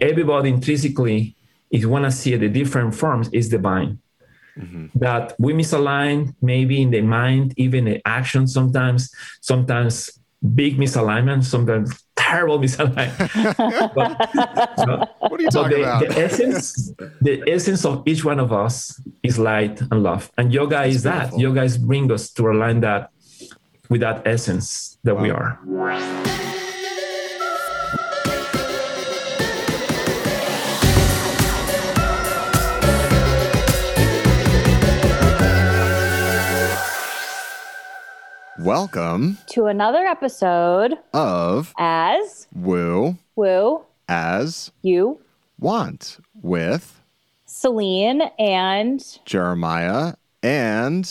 everybody intrinsically, is you want to see the different forms, is divine. Mm-hmm. That we misalign maybe in the mind, even the action sometimes, sometimes big misalignment, sometimes terrible misalignment. but, what are you talking the, about? The essence, the essence of each one of us is light and love. And yoga That's is beautiful. that. Yoga is bring us to align that with that essence that wow. we are. Welcome to another episode of As Woo Woo As You Want with Celine and Jeremiah and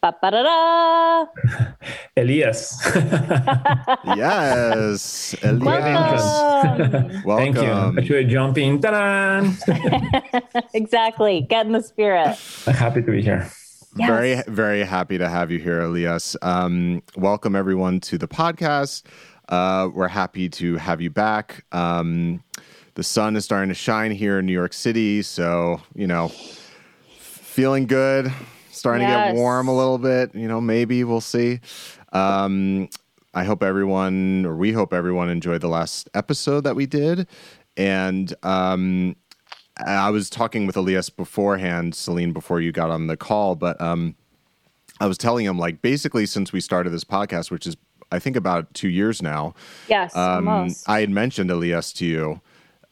Ba-ba-da-da. Elias. yes. Elias. Welcome. Welcome. Thank you. Should jump in? exactly. Get in the spirit. I'm happy to be here. Yes. Very, very happy to have you here, Elias. Um, welcome everyone to the podcast. Uh, we're happy to have you back. Um, the sun is starting to shine here in New York City, so you know, feeling good. Starting yes. to get warm a little bit. You know, maybe we'll see. Um, I hope everyone, or we hope everyone, enjoyed the last episode that we did, and um, I was talking with Elias beforehand, Celine, before you got on the call, but um, I was telling him like basically since we started this podcast, which is I think about two years now. Yes, um, almost. I had mentioned Elias to you.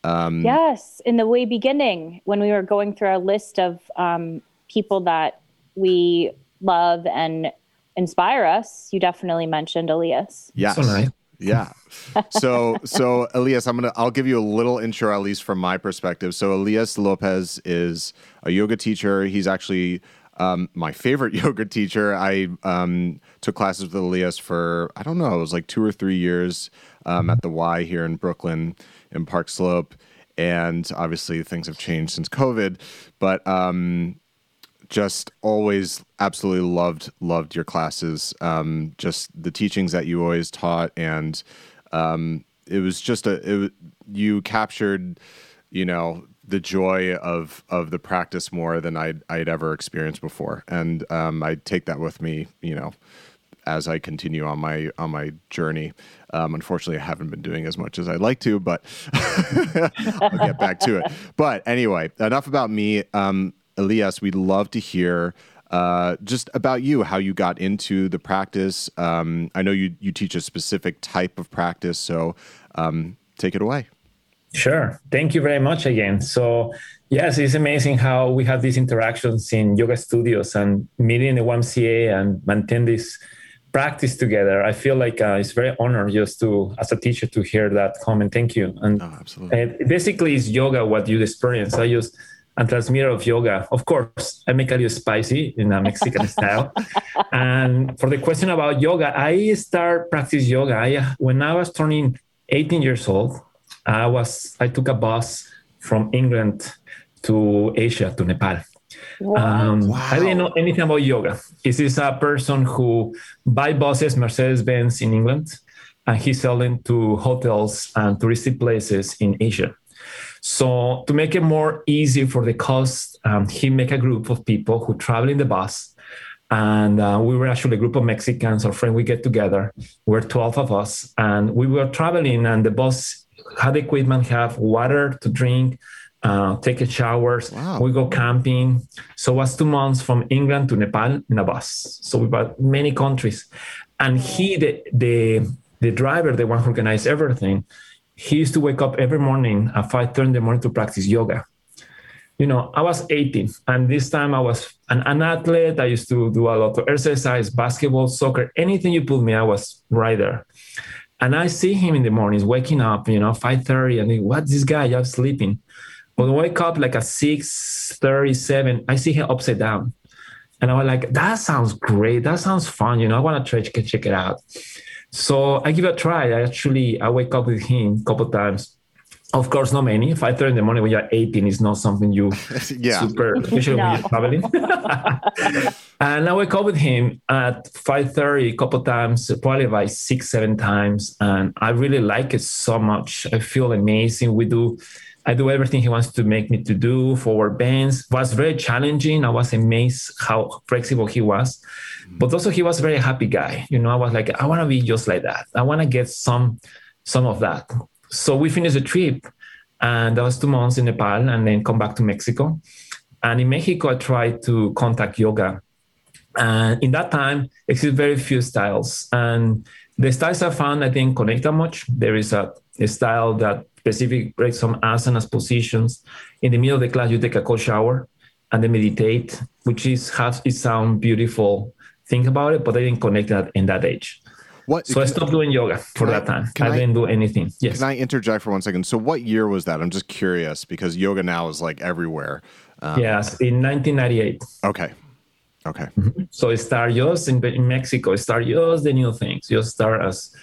Um, yes, in the way beginning when we were going through our list of um, people that we love and inspire us, you definitely mentioned Elias. Yes. So nice. Yeah. So so Elias, I'm gonna I'll give you a little intro at least from my perspective. So Elias Lopez is a yoga teacher. He's actually um, my favorite yoga teacher. I um, took classes with Elias for I don't know, it was like two or three years um, at the Y here in Brooklyn in Park Slope, and obviously things have changed since COVID. But um, just always absolutely loved loved your classes. Um, just the teachings that you always taught, and um, it was just a it, you captured, you know, the joy of of the practice more than I'd I'd ever experienced before, and um, I take that with me, you know, as I continue on my on my journey. Um, unfortunately, I haven't been doing as much as I'd like to, but I'll get back to it. But anyway, enough about me. Um, Elias, we'd love to hear uh, just about you, how you got into the practice. Um, I know you you teach a specific type of practice, so um, take it away. Sure. Thank you very much again. So, yes, it's amazing how we have these interactions in yoga studios and meeting in the YMCA and maintain this practice together. I feel like uh, it's very honored just to, as a teacher, to hear that comment. Thank you. And oh, absolutely. basically, it's yoga what you experience. I just and transmitter of yoga. Of course, I make a little spicy in a Mexican style. And for the question about yoga, I start practice yoga. I, when I was turning 18 years old, I was I took a bus from England to Asia to Nepal. Wow. Um, wow. I didn't know anything about yoga. This is a person who buy buses, Mercedes Benz in England, and he selling to hotels and touristic places in Asia. So to make it more easy for the cost, um, he make a group of people who travel in the bus. And uh, we were actually a group of Mexicans, our friend, we get together. We're 12 of us. And we were traveling and the bus had equipment, have water to drink, uh, take showers. Wow. We go camping. So it was two months from England to Nepal in a bus. So we bought many countries. And he, the, the, the driver, the one who organized everything, he used to wake up every morning at 5.30 in the morning to practice yoga. You know, I was 18 and this time I was an, an athlete. I used to do a lot of exercise, basketball, soccer, anything you put me, I was right there. And I see him in the mornings waking up, you know, 5.30 and think, what's this guy? I'm sleeping. When I wake up like at 6.37, I see him upside down. And I was like, that sounds great. That sounds fun. You know, I want to try to check it out. So I give it a try. I actually I wake up with him a couple times. Of course, not many. Five thirty in the morning when you're 18 is not something you yeah. super, especially no. when you're traveling. and I wake up with him at 5:30 a couple times, probably like six, seven times, and I really like it so much. I feel amazing. We do I do everything he wants to make me to do. Forward bends was very challenging. I was amazed how flexible he was, but also he was a very happy guy. You know, I was like, I want to be just like that. I want to get some some of that. So we finished the trip, and that was two months in Nepal, and then come back to Mexico. And in Mexico, I tried to contact yoga. And in that time, existed very few styles. And the styles I found, I didn't connect that much. There is a, a style that specific break some asanas positions. In the middle of the class, you take a cold shower and then meditate, which is has it sound beautiful. Think about it, but I didn't connect that in that age. What, so I stopped doing yoga for that time. I, I, didn't do anything. Yes. Can I interject for one second? So what year was that? I'm just curious because yoga now is like everywhere. Um, yes, in 1998. Okay. Okay. Mm-hmm. So it started just in, in Mexico. It started just the new things. Just start as,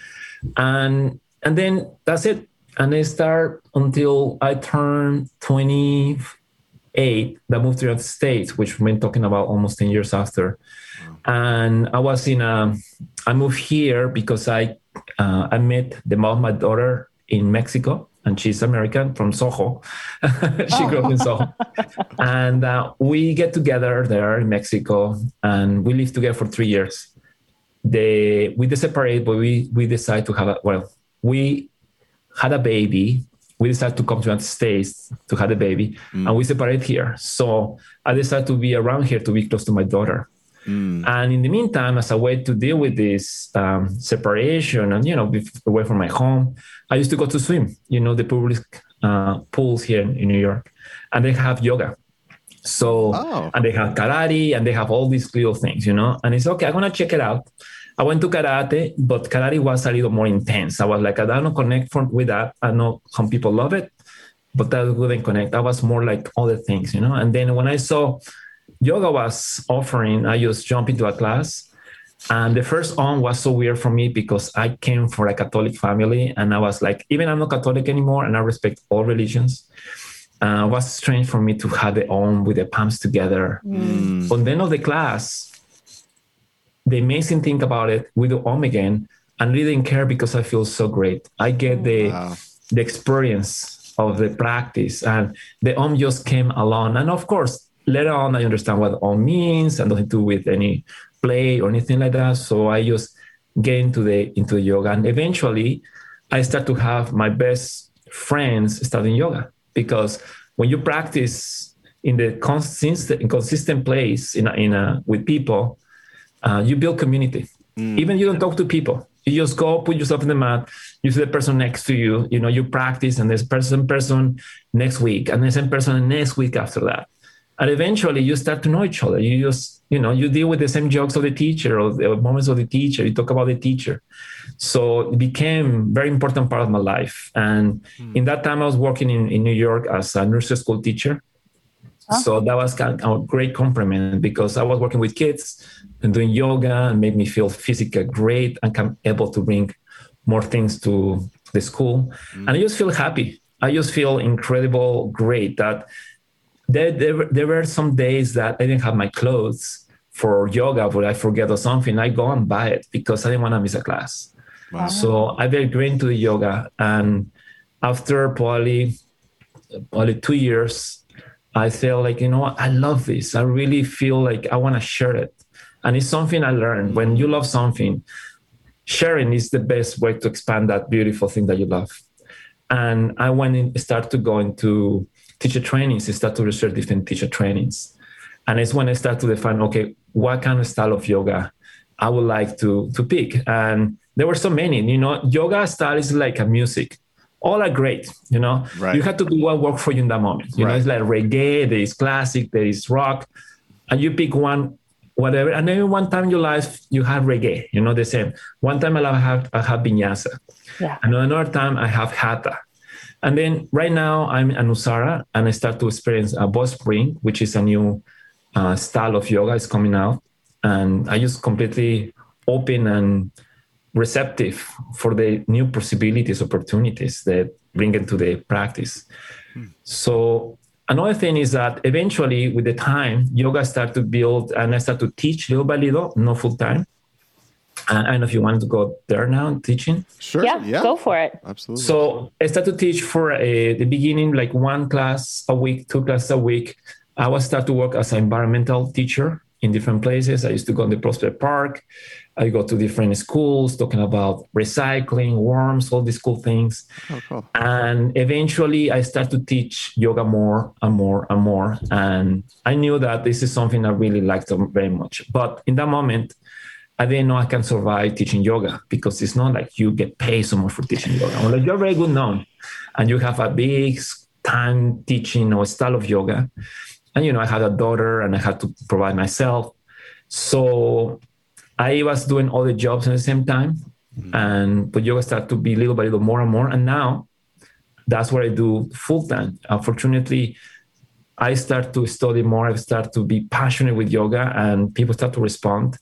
and and then that's it. And I start until I turned 28. That moved to the United States, which we've been talking about almost 10 years after. And I was in a. I moved here because I uh, I met the mom of my daughter in Mexico and she's American from Soho. she oh. grew up in Soho. and uh, we get together there in Mexico and we live together for three years. They, we separate, but we, we decide to have a, well, we had a baby. We decided to come to the United States to have a baby mm. and we separate here. So I decided to be around here to be close to my daughter. Mm. And in the meantime, as a way to deal with this um, separation and, you know, be away from my home, I used to go to swim, you know, the public uh, pools here in New York, and they have yoga. So, oh. and they have karate and they have all these little things, you know, and it's okay, I'm going to check it out. I went to karate, but karate was a little more intense. I was like, I don't connect from, with that. I know some people love it, but that wouldn't connect. I was more like other things, you know. And then when I saw yoga was offering, I just jumped into a class. And the first on was so weird for me because I came from a Catholic family and I was like, even I'm not Catholic anymore and I respect all religions. Uh, it was strange for me to have the on with the palms together. Mm. On the end of the class, the amazing thing about it, we do om again and really didn't care because I feel so great. I get the wow. the experience of the practice and the om just came along. And of course, later on, I understand what om means and nothing to do with any play or anything like that. So I just get into the into the yoga, and eventually, I start to have my best friends studying yoga because when you practice in the consistent consistent place in a, in a, with people, uh, you build community. Mm. Even you don't talk to people. You just go put yourself in the mat. You see the person next to you. You know you practice, and there's person person next week, and the same person next week after that and eventually you start to know each other you just you know you deal with the same jokes of the teacher or the moments of the teacher you talk about the teacher so it became very important part of my life and mm. in that time i was working in, in new york as a nursery school teacher huh? so that was kind of a great compliment because i was working with kids and doing yoga and made me feel physically great and come able to bring more things to the school mm. and i just feel happy i just feel incredible great that there, there, there were some days that I didn't have my clothes for yoga, but I forget or something. I go and buy it because I didn't want to miss a class. Wow. So I green to the yoga. And after probably, probably two years, I feel like, you know I love this. I really feel like I want to share it. And it's something I learned. When you love something, sharing is the best way to expand that beautiful thing that you love. And I went and started to go into teacher trainings, I start to research different teacher trainings. And it's when I start to define, okay, what kind of style of yoga I would like to, to pick. And there were so many, you know, yoga style is like a music. All are great, you know. Right. You have to do what work for you in that moment. You right. know, it's like reggae, there is classic, there is rock, and you pick one, whatever. And then one time in your life you have reggae, you know, the same. One time I have I have vinyasa. Yeah. And another time I have hatha. And then right now I'm in Anusara and I start to experience a Bow Spring, which is a new uh, style of yoga is coming out. And I just completely open and receptive for the new possibilities, opportunities that bring into the practice. Hmm. So another thing is that eventually with the time, yoga start to build and I start to teach little by little, not full time. I don't know if you want to go there now teaching. Sure. Yeah, Yeah. go for it. Absolutely. So I started to teach for uh, the beginning, like one class a week, two classes a week. I was start to work as an environmental teacher in different places. I used to go to the Prospect Park. I go to different schools talking about recycling, worms, all these cool things. oh, cool. And eventually I started to teach yoga more and more and more. And I knew that this is something I really liked very much. But in that moment, I didn't know I can survive teaching yoga because it's not like you get paid so much for teaching yoga. Unless you're very good known and you have a big time teaching or style of yoga. And you know, I had a daughter and I had to provide myself. So I was doing all the jobs at the same time. Mm-hmm. And but yoga started to be little by little more and more. And now that's what I do full time. Unfortunately, I start to study more. I start to be passionate with yoga, and people start to respond.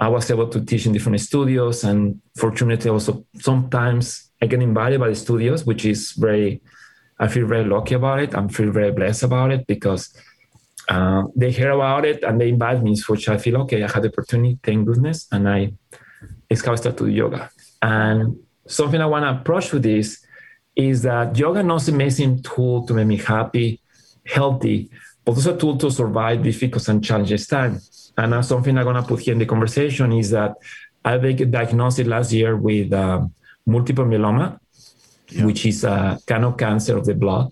I was able to teach in different studios, and fortunately, also sometimes I get invited by the studios, which is very. I feel very lucky about it. I feel very blessed about it because uh, they hear about it and they invite me, which I feel okay. I had the opportunity, thank goodness, and I. It's how I start to do yoga. And something I want to approach with this is that yoga not an amazing tool to make me happy, healthy, but also a tool to survive difficult and challenging times. And now something I'm gonna put here in the conversation is that I got diagnosed last year with uh, multiple myeloma, which is a kind of cancer of the blood,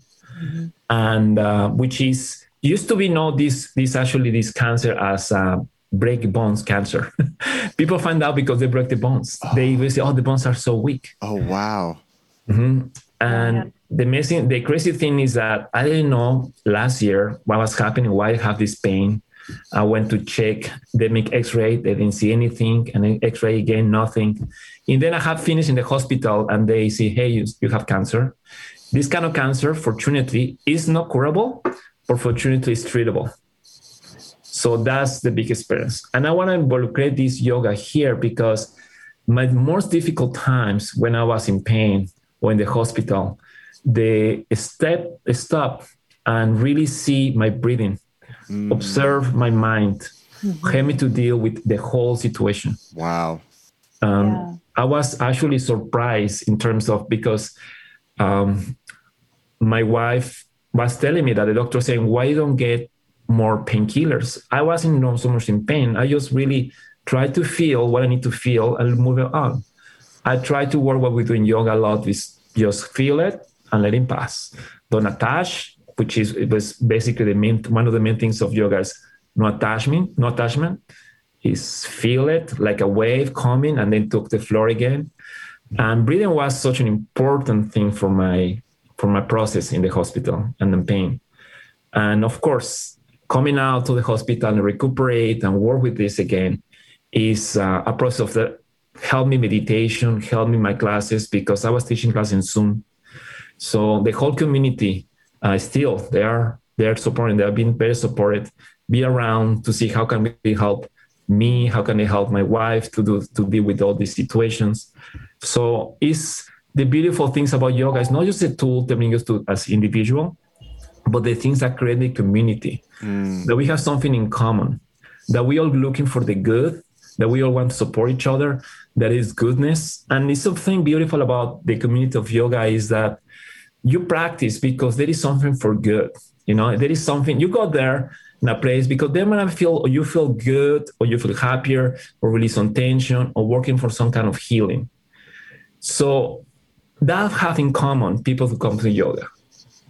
and uh, which is used to be known this this actually this cancer as uh, break bones cancer. People find out because they break the bones. They will say, "Oh, the bones are so weak." Oh, wow. And Yeah. the amazing, the crazy thing is that I didn't know last year what was happening, why I have this pain. I went to check, they make x-ray, they didn't see anything, and then x-ray again, nothing. And then I have finished in the hospital and they say, hey, you, you have cancer. This kind of cancer, fortunately, is not curable, but fortunately is treatable. So that's the big experience. And I want to involve this yoga here because my most difficult times when I was in pain or in the hospital, the step stop and really see my breathing, observe my mind, help me to deal with the whole situation. Wow. Um, Yeah. I was actually surprised in terms of because um, my wife was telling me that the doctor saying, "Why you don't get more painkillers?" I wasn't not so much in pain. I just really try to feel what I need to feel and move it on. I try to work what we do in yoga a lot is just feel it and let it pass. Don't attach, which is it was basically the main one of the main things of yoga is no attachment, no attachment is feel it like a wave coming and then took the floor again. And breathing was such an important thing for my for my process in the hospital and the pain. And of course, coming out to the hospital and recuperate and work with this again is uh, a process of the help me meditation, help me my classes because I was teaching class in Zoom. So the whole community uh, still they are they are supporting. They have been very supported. Be around to see how can we help me, how can I help my wife to do to deal with all these situations. So it's the beautiful things about yoga is not just a tool to bring us to as individual, but the things that create the community. Mm. That we have something in common. That we all looking for the good. That we all want to support each other. That is goodness. And it's something beautiful about the community of yoga is that you practice because there is something for good. You know, there is something you go there in a place because then when I feel or you feel good or you feel happier or release some tension or working for some kind of healing. So that have in common people who come to yoga,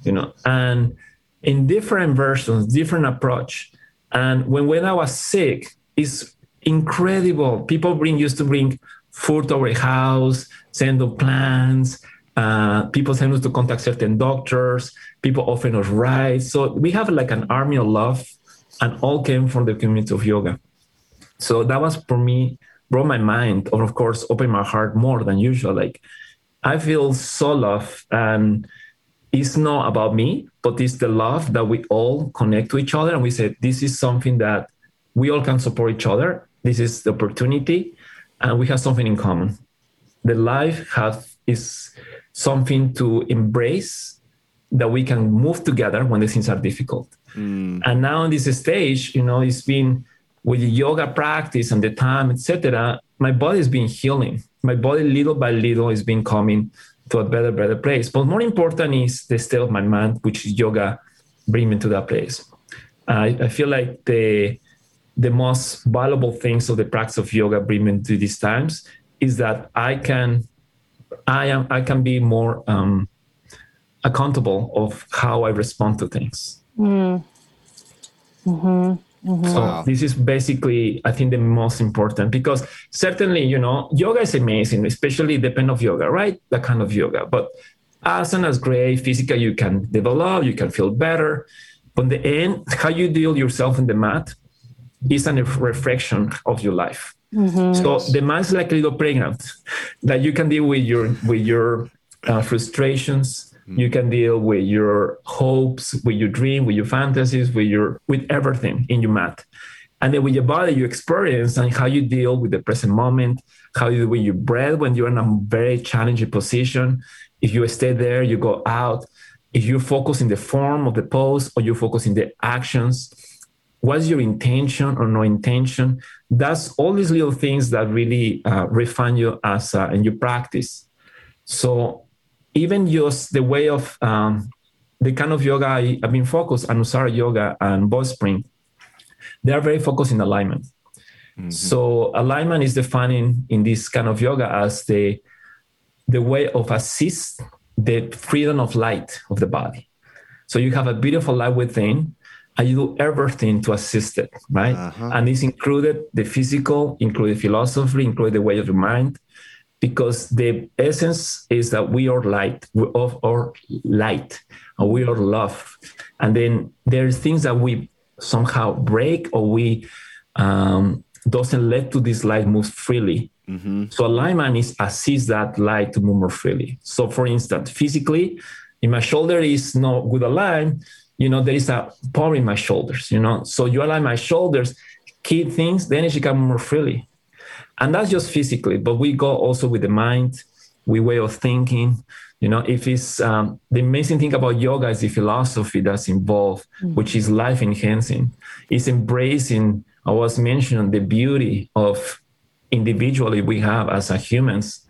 you know, and in different versions, different approach. And when when I was sick, it's incredible. People bring used to bring food to our house, send us plants. Uh, people send us to contact certain doctors. People offer us rides. So we have like an army of love, and all came from the community of yoga. So that was for me, brought my mind, or of course, opened my heart more than usual. Like I feel so loved, and it's not about me, but it's the love that we all connect to each other, and we say this is something that we all can support each other. This is the opportunity, and we have something in common. The life has is something to embrace that we can move together when the things are difficult. Mm. And now in this stage, you know, it's been with the yoga practice and the time, etc. my body is being healing. My body, little by little, is being coming to a better, better place. But more important is the state of my mind, which is yoga, bring me to that place. I, I feel like the the most valuable things of the practice of yoga bring me to these times is that I can I am I can be more um, accountable of how I respond to things. Mm. Mm-hmm. Mm-hmm. So wow. this is basically, I think, the most important because certainly, you know, yoga is amazing, especially the pen of yoga, right? That kind of yoga. But asana is great. Physical, you can develop, you can feel better. But in the end, how you deal yourself in the mat is a reflection of your life. Mm-hmm. So the mat is like a little playground that you can deal with your with your uh, frustrations, you can deal with your hopes, with your dream, with your fantasies, with your with everything in your mat. And then with your body, you experience and how you deal with the present moment, how you with your breath when you're in a very challenging position. If you stay there, you go out. If you focus in the form of the pose or you focus in the actions, what's your intention or no intention? That's all these little things that really uh, refine you as uh, in your practice. So even just the way of um, the kind of yoga I, have been focused, Anusara yoga and Bow Spring, they are very focused in alignment. Mm-hmm. So alignment is defined in, in this kind of yoga as the the way of assist the freedom of light of the body. So you have a beautiful light within, and you do everything to assist it, right? Uh-huh. And it's included the physical, included philosophy, included the way of the mind, because the essence is that we are light, we are light, and we are love. And then there's things that we somehow break or we um, doesn't let to this light move freely. Mm-hmm. So alignment is assist that light to move more freely. So for instance, physically, if my shoulder is not good aligned, you know, there is a power in my shoulders, you know. So you align my shoulders, keep things, the energy can move more freely. And that's just physically, but we go also with the mind, with way of thinking. You know, if it's um, the amazing thing about yoga is the philosophy that's involved, mm-hmm. which is life enhancing. It's embracing, I was mentioning the beauty of individually we have as a humans,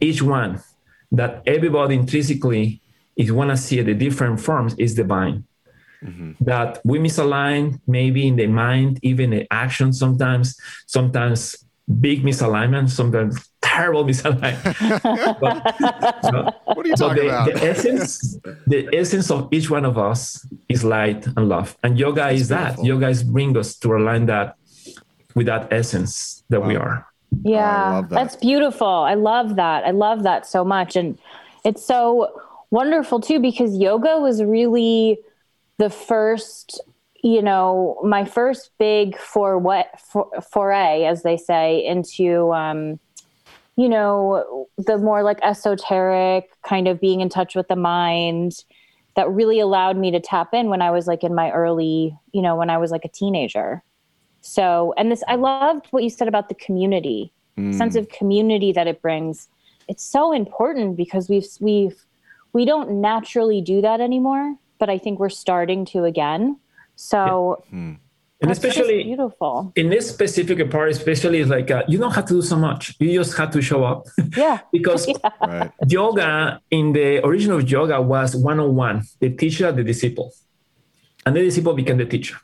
each one that everybody intrinsically is want to see the different forms is divine. Mm-hmm. That we misalign maybe in the mind, even the action sometimes. Sometimes big misalignment, sometimes terrible misalignment. but, what are you talking the, about? the essence, the essence of each one of us is light and love, and yoga That's is beautiful. that. Yoga is bring us to align that with that essence that wow. we are. Yeah, that. that's beautiful. I love that. I love that so much, and it's so wonderful too because yoga was really the first you know, my first big for what for, foray, as they say, into, um, you know, the more like esoteric kind of being in touch with the mind that really allowed me to tap in when I was like in my early, you know, when I was like a teenager. So, and this, I loved what you said about the community, mm. sense of community that it brings. It's so important because we've, we've, we don't naturally do that anymore, but I think we're starting to again. So, yeah. hmm. and especially beautiful in this specific part, especially is like uh, you don't have to do so much. You just have to show up. Yeah, because yeah. Right. yoga in the original yoga was one on one, the teacher, the disciple, and the disciple became the teacher.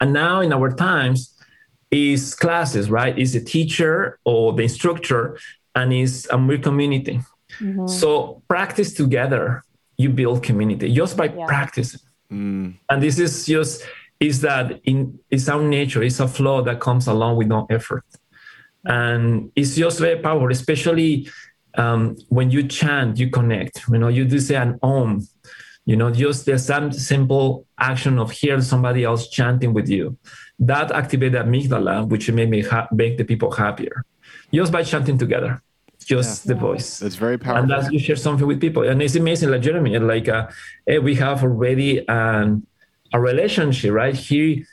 And now in our times, is classes, right? Is the teacher or the instructor, and is a mere community. Mm-hmm. So practice together, you build community just by yeah. practicing. Mm. And this is just is that in it's our nature, it's a flow that comes along with no effort. And it's just very powerful, especially um, when you chant, you connect. You know, you do say an om, you know, just the some simple action of hearing somebody else chanting with you. That activates the amygdala, which may ha- make the people happier. Just by chanting together just yeah. the voice. It's very powerful. And that you share something with people. And it's amazing, like Jeremy, like uh, hey, we have already um, a relationship, right? He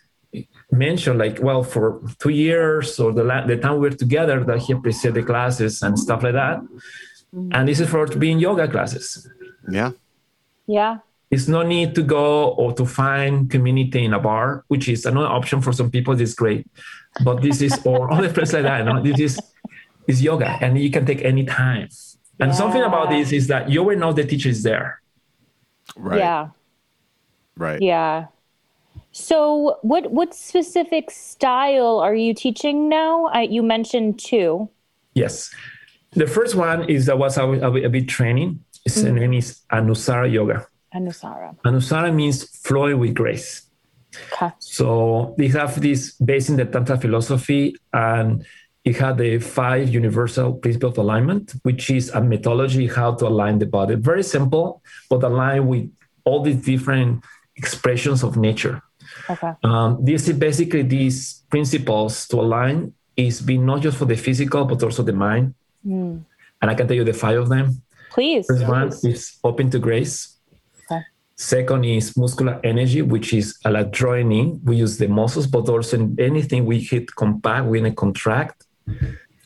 mentioned like, well, for two years or the, la- the time we were together that he appreciated the classes and stuff like that. Mm-hmm. And this is for being yoga classes. Yeah. Yeah. It's no need to go or to find community in a bar, which is another option for some people. This is great, but this is or other places like that. No? This is is yoga, and you can take any time. And yeah. something about this is that you will know the teacher is there. Right. Yeah. Right. Yeah. So, what what specific style are you teaching now? I, you mentioned two. Yes, the first one is that was a, a, a bit training. Its mm-hmm. name is Anusara Yoga. Anusara. Anusara means flowing with grace. Okay. So they have this based in the Tantra philosophy, and it had the five universal principles of alignment, which is a methodology how to align the body. Very simple, but align with all these different expressions of nature. Okay. Um, this is basically these principles to align is being not just for the physical, but also the mind. Mm. And I can tell you the five of them. Please. First one is open to grace. Okay. Second is muscular energy, which is a lot drawing in. We use the muscles, but also in anything we hit compact, we contract.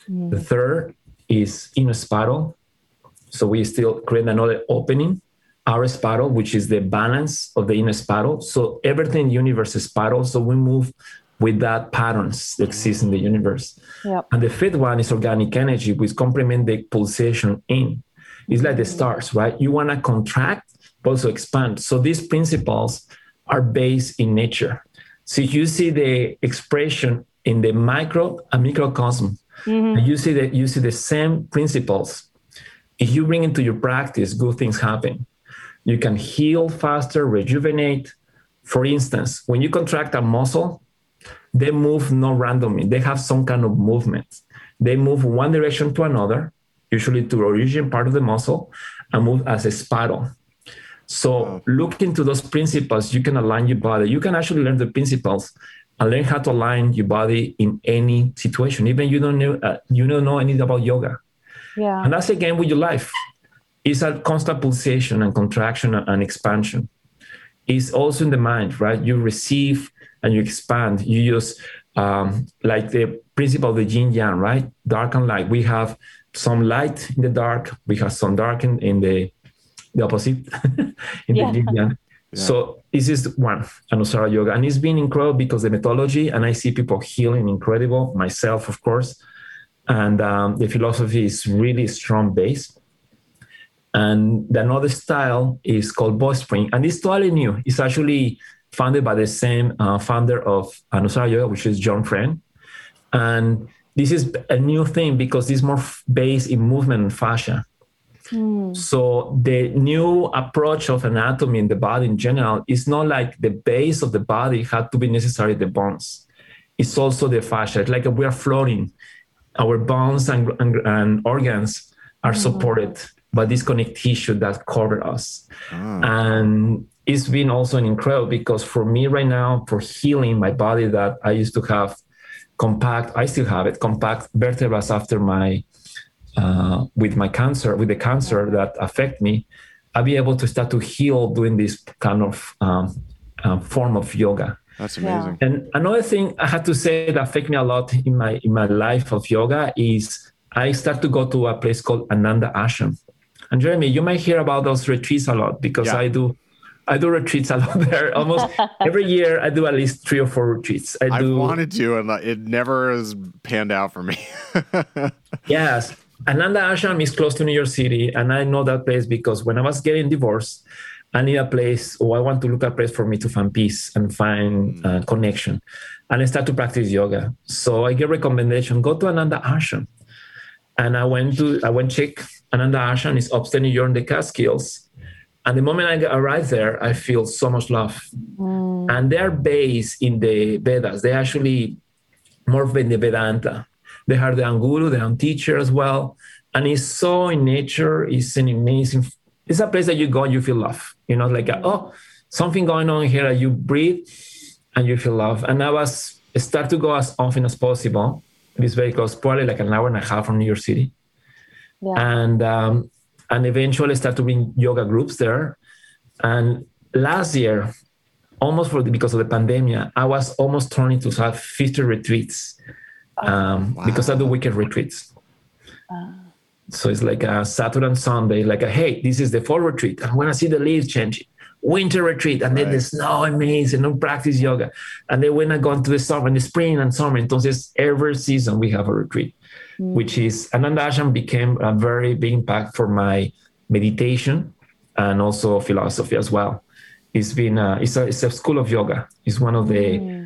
Mm. The third is inner spiral. So we still create another opening, our spiral, which is the balance of the inner spiral. So everything in the universe is spiral. So we move with that patterns that exist in the universe. Yep. And the fifth one is organic energy, which complement the pulsation in. It's like the stars, right? You want to contract but also expand. So these principles are based in nature. So you see the expression in the micro and microcosm. Mm-hmm. And you see that you see the same principles. If you bring into your practice, good things happen. You can heal faster, rejuvenate. For instance, when you contract a muscle, they move not randomly. They have some kind of movement. They move one direction to another, usually to the origin part of the muscle, and move as a spiral. So look into those principles. You can align your body. You can actually learn the principles and learn how to align your body in any situation. Even you don't know uh, you don't know anything about yoga. Yeah. And that's again with your life. It's a constant pulsation and contraction and expansion. It's also in the mind, right? You receive and you expand. You use um, like the principle of the yin yang, right? Dark and light. We have some light in the dark. We have some dark in, in the the opposite in yeah. the yin yang. So this is one Anusara Yoga, and it's been incredible because the methodology, and I see people healing incredible. Myself, of course, and um, the philosophy is really strong base. And the another style is called Bow Spring, and it's totally new. It's actually founded by the same uh, founder of Anusara Yoga, which is John Friend, and this is a new thing because it's more based in movement and fascia. Hmm. So the new approach of anatomy in the body in general is not like the base of the body had to be necessarily the bones. It's also the fascia. It's like we are floating. Our bones and, and, and organs are mm. supported by this connective tissue that cover us. Ah. And it's been also an incredible because for me right now, for healing my body that I used to have compact, I still have it, compact vertebrae after my uh, with my cancer, with the cancer that affect me, I'll be able to start to heal doing this kind of um, uh, form of yoga. That's amazing. Yeah. And another thing I had to say that affect me a lot in my in my life of yoga is I start to go to a place called Ananda Ashram. And Jeremy, you might hear about those retreats a lot because yeah. I do I do retreats a lot there. Almost every year, I do at least three or four retreats. I do. I wanted to, and it never has panned out for me. yes, Ananda Ashram is close to New York City, and I know that place because when I was getting divorced, I need a place, or I want to look at a place for me to find peace and find mm. uh, connection. And I start to practice yoga. So I get recommendation, go to Ananda Ashram. And I went to, I went check Ananda Ashram is upstate New York in the Catskills. And the moment I arrive there, I feel so much love. Mm. And they're based in the Vedas. They actually more in the Vedanta. They have their own guru, their own teacher as well. And it's so in nature, it's an amazing, it's a place that you go and you feel love. You know, like, oh, something going on here. You breathe and you feel love. And I was start to go as often as possible. It's very close, probably like an hour and a half from New York City. Yeah. And um, and eventually start to bring yoga groups there. And last year, almost for the, because of the pandemic, I was almost turning to have 50 retreats um, wow. because I do weekend retreats. Uh, so it's like a Saturday and Sunday, like a, hey, this is the fall retreat. I want to see the leaves changing. winter retreat, and then the snow amazing, no practice yoga. And then when I go into the summer, in the spring and summer, entonces every season we have a retreat, which is Ananda Ashram became a very big impact for my meditation and also philosophy as well. It's been a, it's a, it's a school of yoga. It's one of the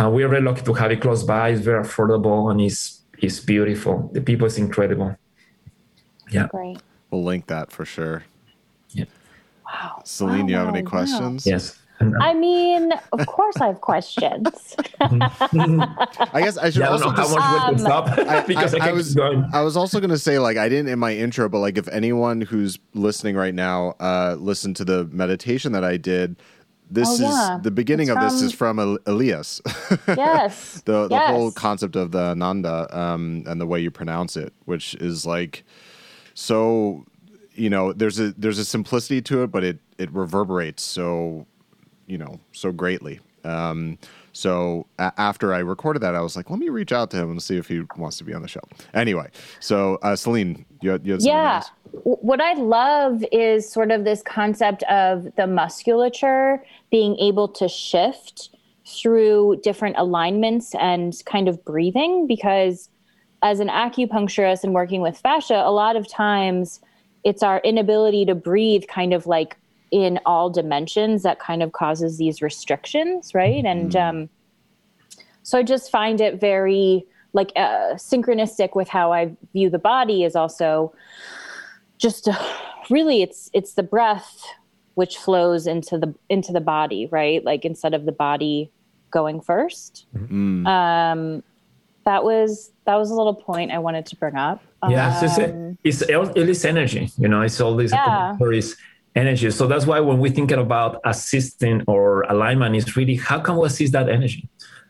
uh, we are very lucky to have it close by. It's very affordable and it's it's beautiful. The people is incredible. Yeah. Great. We'll link that for sure. Yeah. Wow. Celine, Wow, you have any wow, wow. questions? Yes. I mean, of course I have questions. I guess I should yeah, also know how just. much we Um, can stop because I, I can was going. I was also gonna say like I didn't in my intro, but like if anyone who's listening right now uh listened to the meditation that I did, this Oh, is the beginning It's of this from- is from El- Elias. yes. the the yes. whole concept of the Ananda um and the way you pronounce it, which is like so you know there's a there's a simplicity to it, but it it reverberates so you know so greatly. Um, so a- after I recorded that, I was like, let me reach out to him and see if he wants to be on the show. Anyway, so uh, Celine, you had, you had yeah else? What i love is sort of this concept of the musculature being able to shift through different alignments and kind of breathing because as an acupuncturist and working with fascia a lot of times it's our inability to breathe kind of like in all dimensions that kind of causes these restrictions right? And um, so i just find it very like uh, synchronistic with how i view the body is also just uh, really it's it's the breath which flows into the into the body right like instead of the body going first Mm. um that was that was a little point i wanted to bring up Yeah, it's, just a- Um, it's it is energy. You know, it's all this Yeah. energy. So that's why when we're thinking about assisting or alignment, it's really how can we assist that energy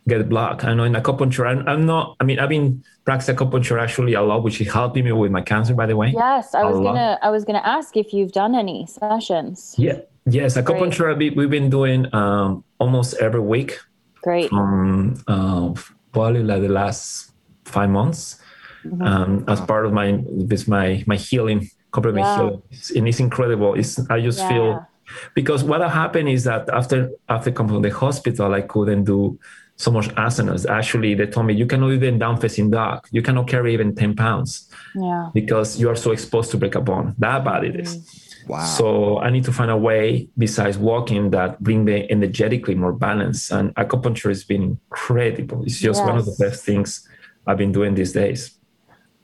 get blocked? I know in acupuncture, I'm, I'm not. I mean, I've been practicing acupuncture actually a lot, which is helping me with my cancer, by the way. yes i was lot. gonna i was gonna ask if you've done any sessions Yeah. Yes, acupuncture we- we've been doing um, almost every week great from uh, probably like the last five months Mm-hmm. um, as part of my this my my healing complement Yeah. healing It's- and it's incredible it's i just Yeah. feel because what happened is that after after coming from the hospital i couldn't do so much asanas actually they told me you cannot even down facing dog you cannot carry even 10 pounds yeah because you are so exposed to break a bone that bad it is mm. Wow. so I need to find a way besides walking that bring the energetically more balance. And acupuncture has been incredible. It's just one of the best things I've been doing these days.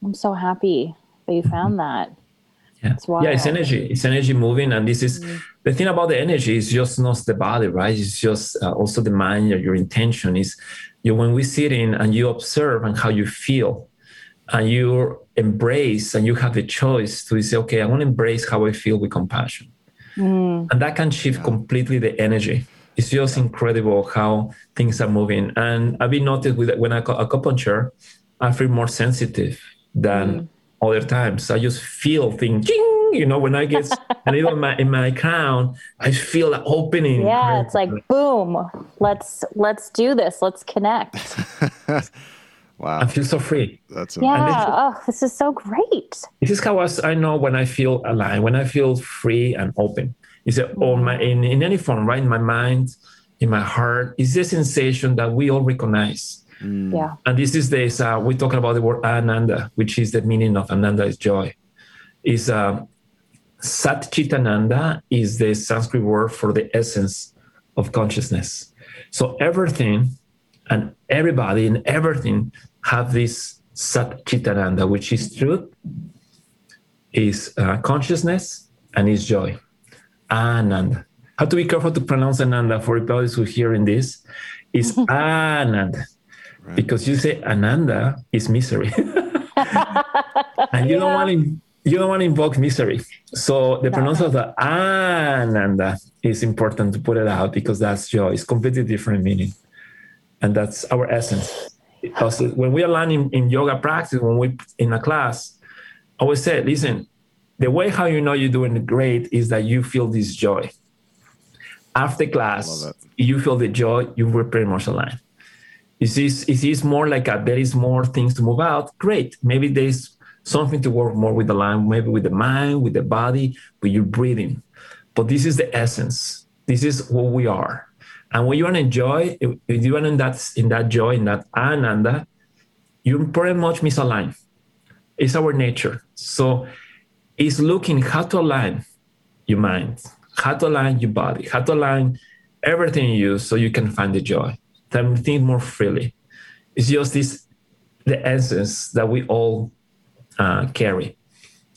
i'm so happy that you found that Yeah, It's yeah, it's energy. It's energy moving, and this is the thing about the energy. Is just not the body, right? It's just uh, also the mind. Your, your intention is you when we sit in and you observe and how you feel, and you embrace and you have the choice to say, okay, I want to embrace how I feel with compassion, and that can shift completely the energy. It's just incredible how things are moving. And I've been noticed with when I acupuncture, I feel more sensitive than other times. I just feel things, ching, you know, when I get a little in my, in my crown, I feel an opening. yeah it's like boom let's let's do this let's connect wow. I feel so free. That's yeah oh this is so great This is how I know when I feel alive, when I feel free and open. Is it on my mm-hmm. in, in any form, right? In my mind, in my heart, is the sensation that we all recognize. Yeah And this is this, uh, we're talking about the word Ananda, which is the meaning of Ananda is joy. Is uh, Sat Chitananda is the Sanskrit word for the essence of consciousness. So everything and everybody and everything have this Sat Chitananda, which is truth, is uh, consciousness, and is joy. Ananda. Have to be careful to pronounce Ananda for those who are hearing this. Is Ananda because you say Ananda is misery, and you don't want to you don't want to invoke misery. So the pronunciation of the Ananda is important to put it out because that's joy. It's completely different meaning, and that's our essence. Because when we are learning in yoga practice, when we in a class, I always say, listen, the way how you know you're doing great is that you feel this joy. After class, you feel the joy, you were pretty much aligned. Is this is this more like a, there is more things to move out? Great. Maybe there's something to work more with the line, maybe with the mind, with the body, with your breathing. But this is the essence. This is who we are. And when you want to enjoy, if you are in that in that joy, in that ananda, you pretty much misalign. It's our nature. So it's looking how to align your mind, how to align your body, how to align everything in you so you can find the joy. Then think more freely. It's just this the essence that we all uh, carry.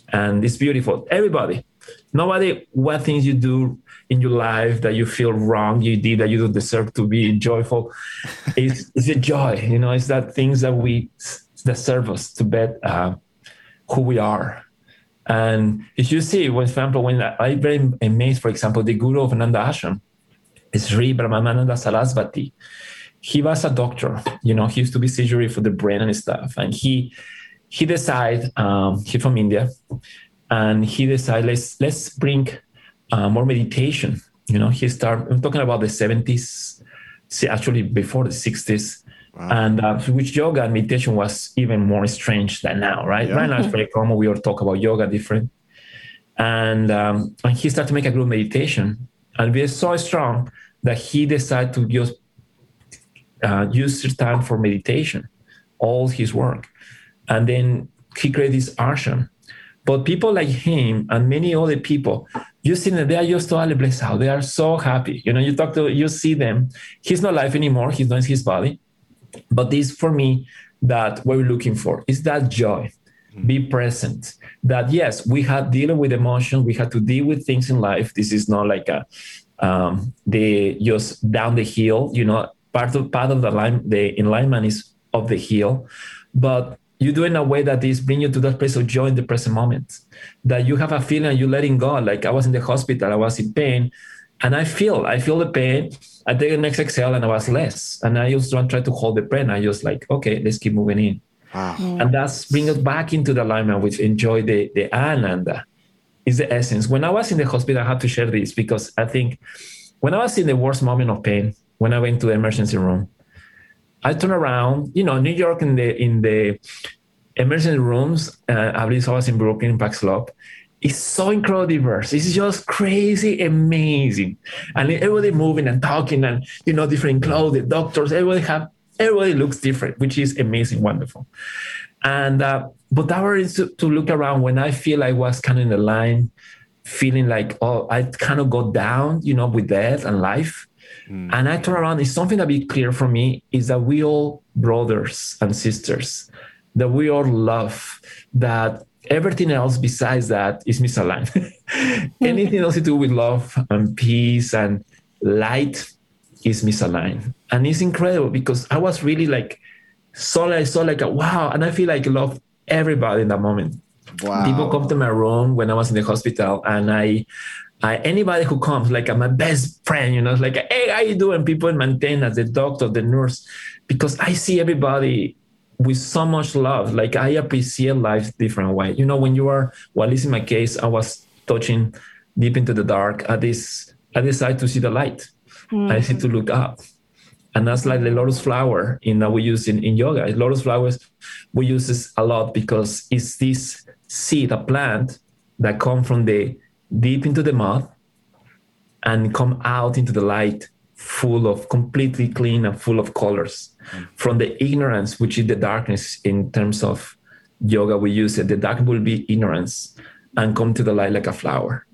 And it's beautiful. Everybody, nobody, what things you do in your life that you feel wrong you did that you don't deserve to be joyful it's, it's a joy you know it's that things that we that serve us to bet uh, who we are and if you see for example when i very amazed for example the guru of ananda ashram is sri brahmananda sarasvati he was a doctor you know he used to be surgery for the brain and stuff and he he decided um, he's from india and he decided let's let's bring uh, more meditation. You know, he started. I'm talking about the 70s, actually before the 60s, wow. and uh, which yoga and meditation was even more strange than now. Right, yeah. right now it's very common. We all talk about yoga different, and um, and he started to make a group meditation, and we are so strong that he decided to just uh, use his time for meditation, all his work, and then he created this ashram. But people like him and many other people, you see them, they are just totally blessed out. They are so happy. You know, you talk to, you see them. He's not alive anymore. He's not in his body. But this, for me, that what we're looking for is that joy. Mm-hmm. Be present. That yes, we had dealing with emotions. We had to deal with things in life. This is not like a um, the just down the hill. You know, part of part of the line, the alignment is of the hill, but you do it in a way that is bring you to that place of joy in the present moment. That you have a feeling you're letting go. Like i was in the hospital i was in pain and i feel i feel the pain. I take the next exhale and i was less. And i just don't try to hold the pain. I just like okay let's keep moving in. Wow. and that's bring us back into the alignment which enjoy the the ananda. Is the essence. When i was in the hospital i had to share this because i think when i was in the worst moment of pain when i went to the emergency room I turn around, you know, New York in the in the emergency rooms, uh, I believe I was in Brooklyn, Park Slope. It's so incredibly diverse. It's just crazy, amazing, and everybody moving and talking, and you know, different clothes. The doctors, everybody have, everybody looks different, which is amazing, wonderful. And uh, but that was to, to look around when I feel I was kind of in the line, feeling like oh, I kind of go down, you know, with death and life Mm. And I turn around, it's something that be clear for me is that we all brothers and sisters, that we all love, that everything else besides that is misaligned. Anything else to do with love and peace and light is misaligned. And it's incredible because I was really like, so I saw like, a, wow. And I feel like I love everybody in that moment. Wow. People come to my room when I was in the hospital and I uh, anybody who comes, like uh, my best friend, you know, it's like, hey, how you doing? People maintain as the doctor, the nurse, because I see everybody with so much love. Like I appreciate life different way. You know, when you are, well, at least in my case, I was touching deep into the dark. At this, I decided to see the light. Mm-hmm. I see to look up. And that's like the lotus flower in that we use in, in yoga. Lotus flowers, we use this a lot because it's this seed, a plant that come from the deep into the mud and come out into the light full of completely clean and full of colors from the ignorance which is the darkness in terms of yoga we use it. The dark will be ignorance and come to the light like a flower.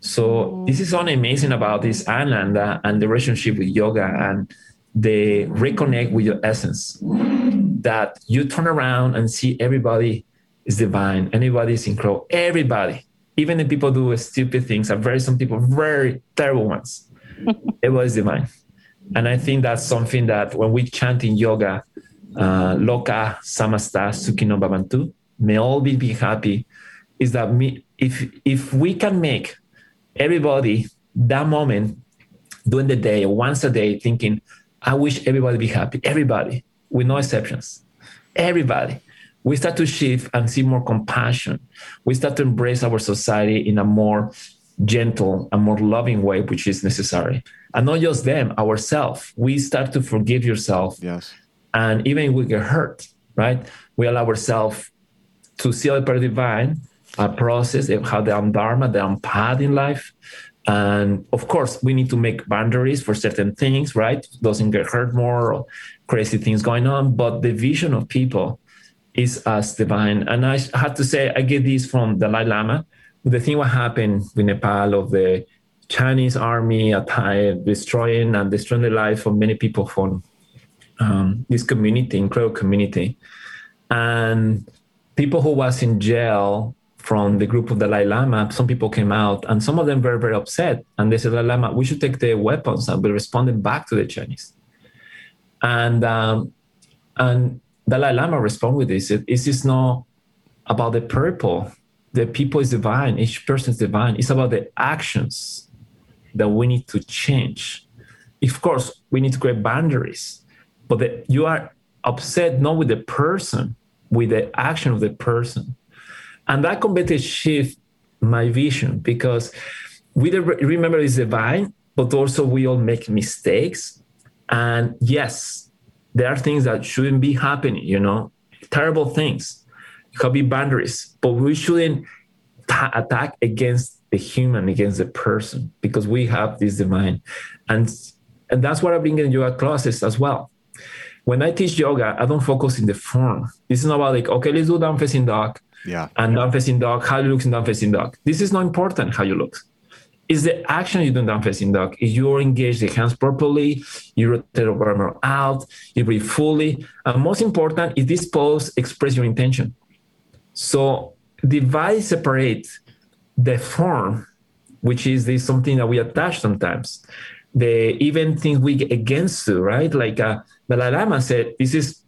So this is so amazing about this ananda and the relationship with yoga and the reconnect with your essence that you turn around and see everybody is divine anybody is incredible everybody even if people do stupid things, are very some people very terrible ones. it was divine, and I think that's something that when we chant in yoga, uh, Loka Samasta Sukhino Bhavantu, may all be, be happy, is that me, if if we can make everybody that moment during the day, once a day, thinking, I wish everybody be happy, everybody, with no exceptions, everybody we start to shift and see more compassion. We start to embrace our society in a more gentle and more loving way, which is necessary. And not just them, ourselves. We start to forgive yourself. Yes. And even if we get hurt, right? We allow ourselves to see the divine, a process of how the Dharma, the path in life, And of course, we need to make boundaries for certain things, right? Doesn't get hurt more or crazy things going on. But the vision of people is as divine. And I have to say, I get this from Dalai Lama. The thing what happened with Nepal of the Chinese army attack, destroying and destroying the life of many people from um, this community, incredible community. And people who was in jail from the group of Dalai Lama, some people came out and some of them were very upset. And they said, Dalai Lama, we should take the weapons and we responded back to the Chinese. And um, and Dalai Lama responded with this. It, it's just not about the purple. The people is divine. Each person is divine. It's about the actions that we need to change. Of course, we need to create boundaries, but the, you are upset not with the person, with the action of the person. And that completely shift my vision because we remember it's divine, but also we all make mistakes. And yes, there are things that shouldn't be happening, you know, terrible things. It could be boundaries, but we shouldn't attack against the human, against the person, because we have this divine. And and that's what I bring in yoga classes as well. When I teach yoga, I don't focus in the form. This is not about like, okay, let's do down facing dog yeah. And down facing dog, how you look in down facing dog. This is not important how you look. It's the action you do down facing dog. If you engage the hands properly, you rotate the arm out, you breathe fully. And most important is this pose express your intention. So divide separate the form, which is this something that we attach sometimes. The even things we get against to, right? Like uh, Dalai Lama said, this is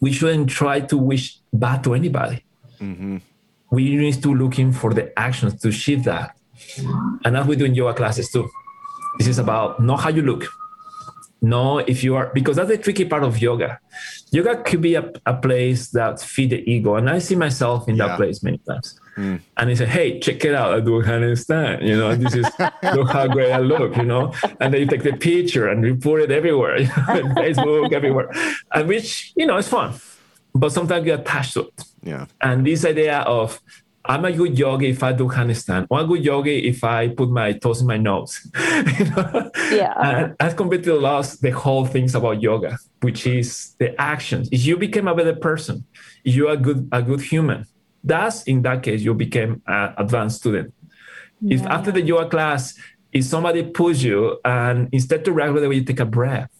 we shouldn't try to wish bad to anybody Mm-hmm. We need to looking for the actions to shift that. And as we do in yoga classes too. This is about not how you look, no if you are because that's the tricky part of yoga. Yoga could be a, a place that feed the ego. And i see myself in yeah. that place many times. Mm. and they say hey check it out. I do a handstand you know this is look how great i look you know. And then you take the picture and you put it everywhere facebook everywhere. And which you know it's fun. But sometimes you attach to it. Yeah. And this idea of I'm a good yogi if I do handstand. I'm a good yogi if I put my toes in my nose. you know? Yeah. And I've completely lost the whole things about yoga, which is the actions. If you became a better person, if you're a good a good human, that's in that case you became an advanced student. Yeah. If after the yoga class, if somebody pulls you and instead to regular you take a breath,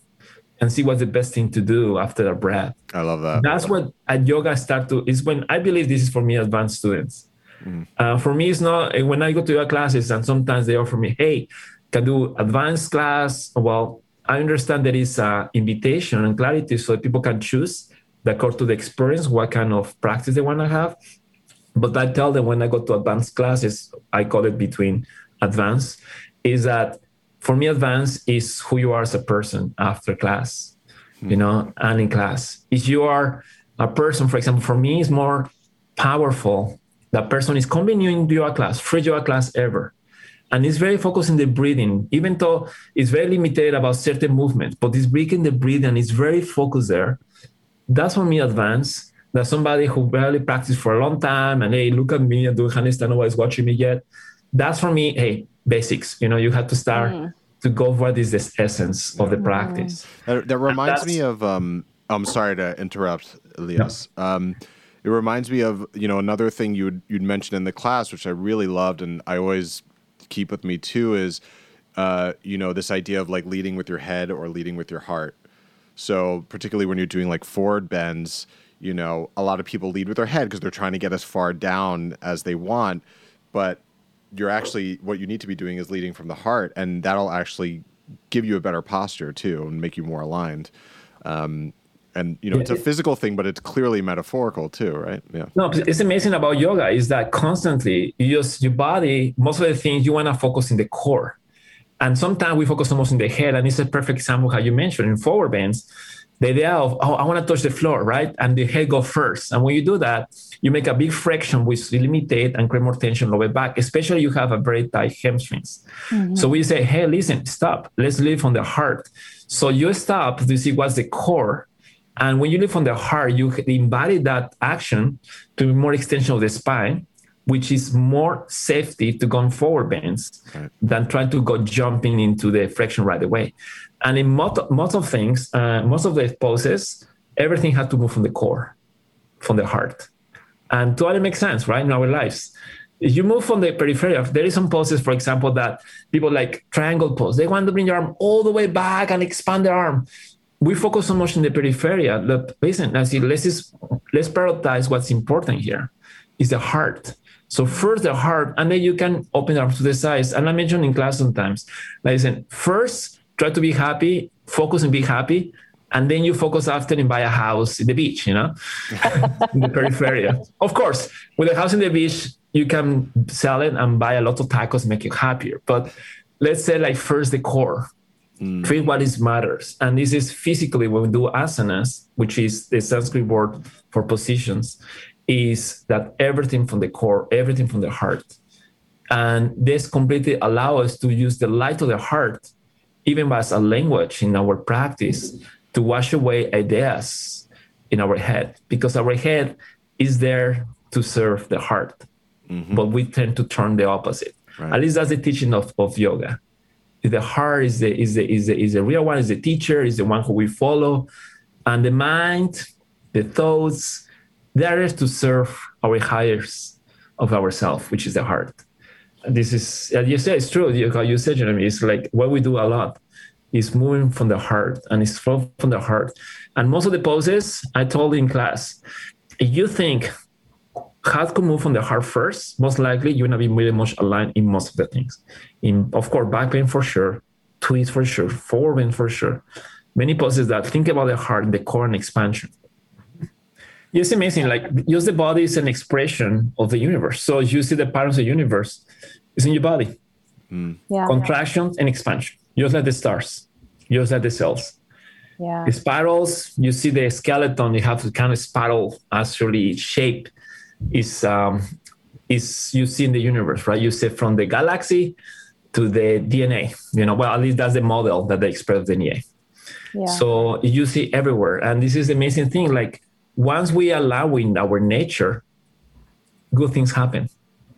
and see what's the best thing to do after a breath. I love that. That's what at yoga start to is when I believe this is for me advanced students. Mm. Uh, for me, it's not eh, when I go to yoga classes and sometimes they offer me, hey, can do advanced class. Well, I understand there is a invitation and clarity so that people can choose the according to the experience what kind of practice they want to have. But I tell them when I go to advanced classes, I call it between advanced, is that for me advance is who you are as a person after class you hmm. know and in class if you are a person for example for me is more powerful that person is continuing yoga class free yoga class ever and it's very focused in the breathing even though it's very limited about certain movements but it's breaking the breathing and it's very focused there that's for me advance that somebody who barely practiced for a long time and hey look at me and do handstand nobody's watching me yet that's for me hey basics. You know, you have to start mm. to go what is the essence of the practice. That, that reminds me of. Um, I'm sorry to interrupt, Elias. No. Um, it reminds me of you know another thing you'd you'd mentioned in the class, which I really loved, and I always keep with me too, is uh, you know this idea of like leading with your head or leading with your heart. So particularly when you're doing like forward bends, you know, a lot of people lead with their head because they're trying to get as far down as they want, but you're actually what you need to be doing is leading from the heart, and that'll actually give you a better posture too and make you more aligned. Um, and you know, it's a physical thing, but it's clearly metaphorical too, right? Yeah. No, it's amazing about yoga is that constantly you use your body. Most of the things you want to focus in the core, and sometimes we focus almost in the head. And it's a perfect example how you mentioned in forward bends the idea of oh i want to touch the floor right and the head go first and when you do that you make a big friction which limitate and create more tension lower back especially you have a very tight hamstrings mm-hmm. so we say hey listen stop let's live from the heart so you stop to see what's the core and when you live from the heart you embody that action to be more extension of the spine which is more safety to go forward bends right. than trying to go jumping into the flexion right away. And in most, most of things, uh, most of the poses, everything has to move from the core, from the heart. And totally makes sense, right, in our lives. If you move from the periphery, there is some poses, for example, that people like triangle pose. They want to bring your arm all the way back and expand their arm. We focus so much in the periphery. Look, listen, I see, let's, just, let's prioritize what's important here is the heart. So first the heart, and then you can open up to the sides. And I mentioned in class sometimes, like I said, first try to be happy, focus and be happy, and then you focus after and buy a house in the beach, you know, in the periphery. Of course, with a house in the beach, you can sell it and buy a lot of tacos, make you happier. But let's say like first the core, mm. treat what is matters. And this is physically when we do asanas, which is the Sanskrit word for positions is that everything from the core, everything from the heart. And this completely allow us to use the light of the heart, even as a language in our practice, to wash away ideas in our head, because our head is there to serve the heart. Mm-hmm. But we tend to turn the opposite. Right. At least that's the teaching of, of yoga. The heart is the is the is the is the real one, is the teacher, is the one who we follow. And the mind, the thoughts, there is to serve our highest of ourselves, which is the heart. This is, you say, it's true. You, you said, Jeremy, it's like what we do a lot is moving from the heart and it's from, from the heart. And most of the poses I told in class, if you think how to move from the heart first, most likely you're gonna be really much aligned in most of the things. In of course, back pain for sure, twist for sure, forward bend for sure. Many poses that think about the heart, the core and expansion. It's amazing. Like use the body is an expression of the universe. So you see the patterns of the universe is in your body. Mm. Yeah. Contraction and expansion. Just like the stars. Just like the cells. Yeah. The spirals, you see the skeleton, you have the kind of spiral actually shape is um is you see in the universe, right? You see from the galaxy to the DNA. You know, well, at least that's the model that they express the DNA. Yeah. So you see everywhere. And this is the amazing thing. Like once we allow in our nature, good things happen.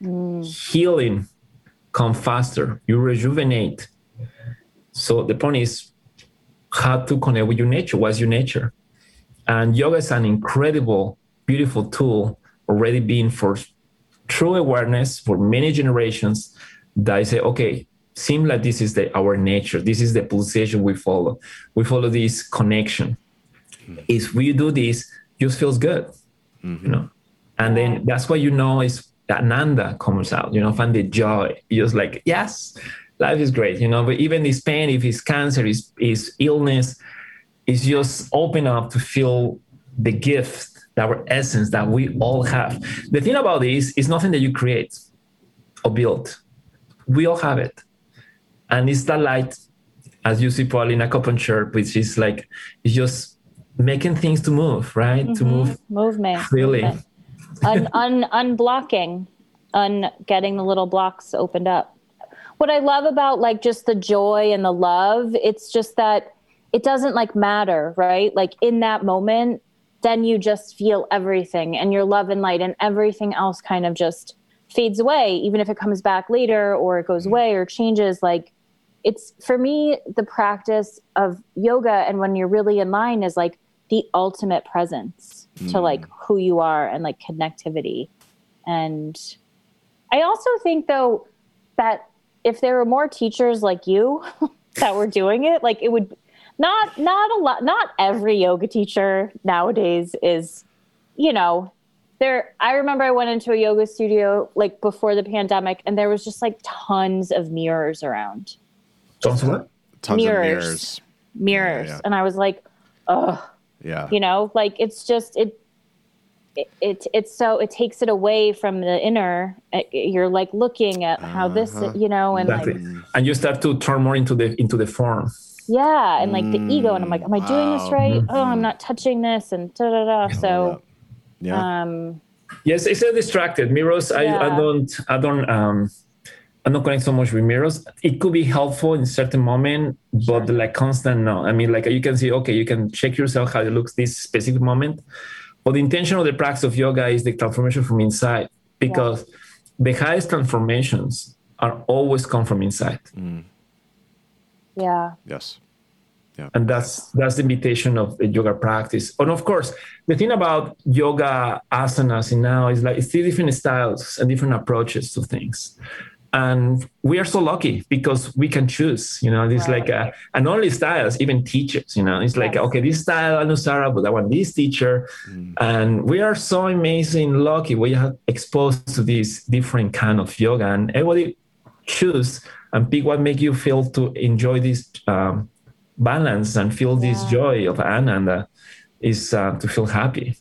Mm. Healing come faster. You rejuvenate. So the point is how to connect with your nature. What's your nature? And yoga is an incredible, beautiful tool already being for true awareness for many generations that I say, okay, seems like this is the, our nature. This is the pulsation we follow. We follow this connection. Mm. If we do this, just feels good, mm-hmm. you know. And then that's why you know is that ananda comes out, you know, find the joy. You're just like, yes, life is great, you know. But even this pain, if it's cancer, is is illness, is just open up to feel the gift, our essence that we all have. The thing about this is nothing that you create or build. We all have it. And it's that light, as you see probably in acupuncture, which is like it's just making things to move, right? Mm-hmm. To move movement. Movement. un, un, unblocking, un getting the little blocks opened up. What I love about like just the joy and the love, it's just that it doesn't like matter, right? Like in that moment, then you just feel everything and your love and light and everything else kind of just fades away, even if it comes back later or it goes away or changes. Like it's for me, the practice of yoga and when you're really in line is like the ultimate presence mm. to like who you are and like connectivity. And I also think though that if there were more teachers like you that were doing it, like it would not not a lot not every yoga teacher nowadays is, you know, there I remember I went into a yoga studio like before the pandemic and there was just like tons of mirrors around. Tons of what? Tons mirrors. of mirrors. Mirrors. Yeah, yeah. And I was like, oh yeah. You know, like it's just it, it, it it's so it takes it away from the inner. Uh, you're like looking at how uh-huh. this, you know, and exactly. like, and you start to turn more into the into the form. Yeah, and like the ego, and I'm like, am I wow. doing this right? Mm-hmm. Oh, I'm not touching this, and da da da. So, yeah. Um, yes, it's a distracted mirrors. Yeah. I, I don't I don't um I'm not connecting so much with mirrors. It could be helpful in certain moment, but sure. like constant, no. I mean, like you can see, okay, you can check yourself how it looks this specific moment. But the intention of the practice of yoga is the transformation from inside because the highest transformations are always come from inside. Mm. Yeah. Yes. Yeah. And that's that's the invitation of the yoga practice. And of course, the thing about yoga asanas now is like it's three different styles and different approaches to things and we are so lucky because we can choose you know it's right. like a, and only styles even teachers you know it's like yes. okay this style anusara but i want this teacher mm. and we are so amazing lucky we are exposed to these different kind of yoga and everybody choose and pick what make you feel to enjoy this um, balance and feel yeah. this joy of ananda is uh, to feel happy?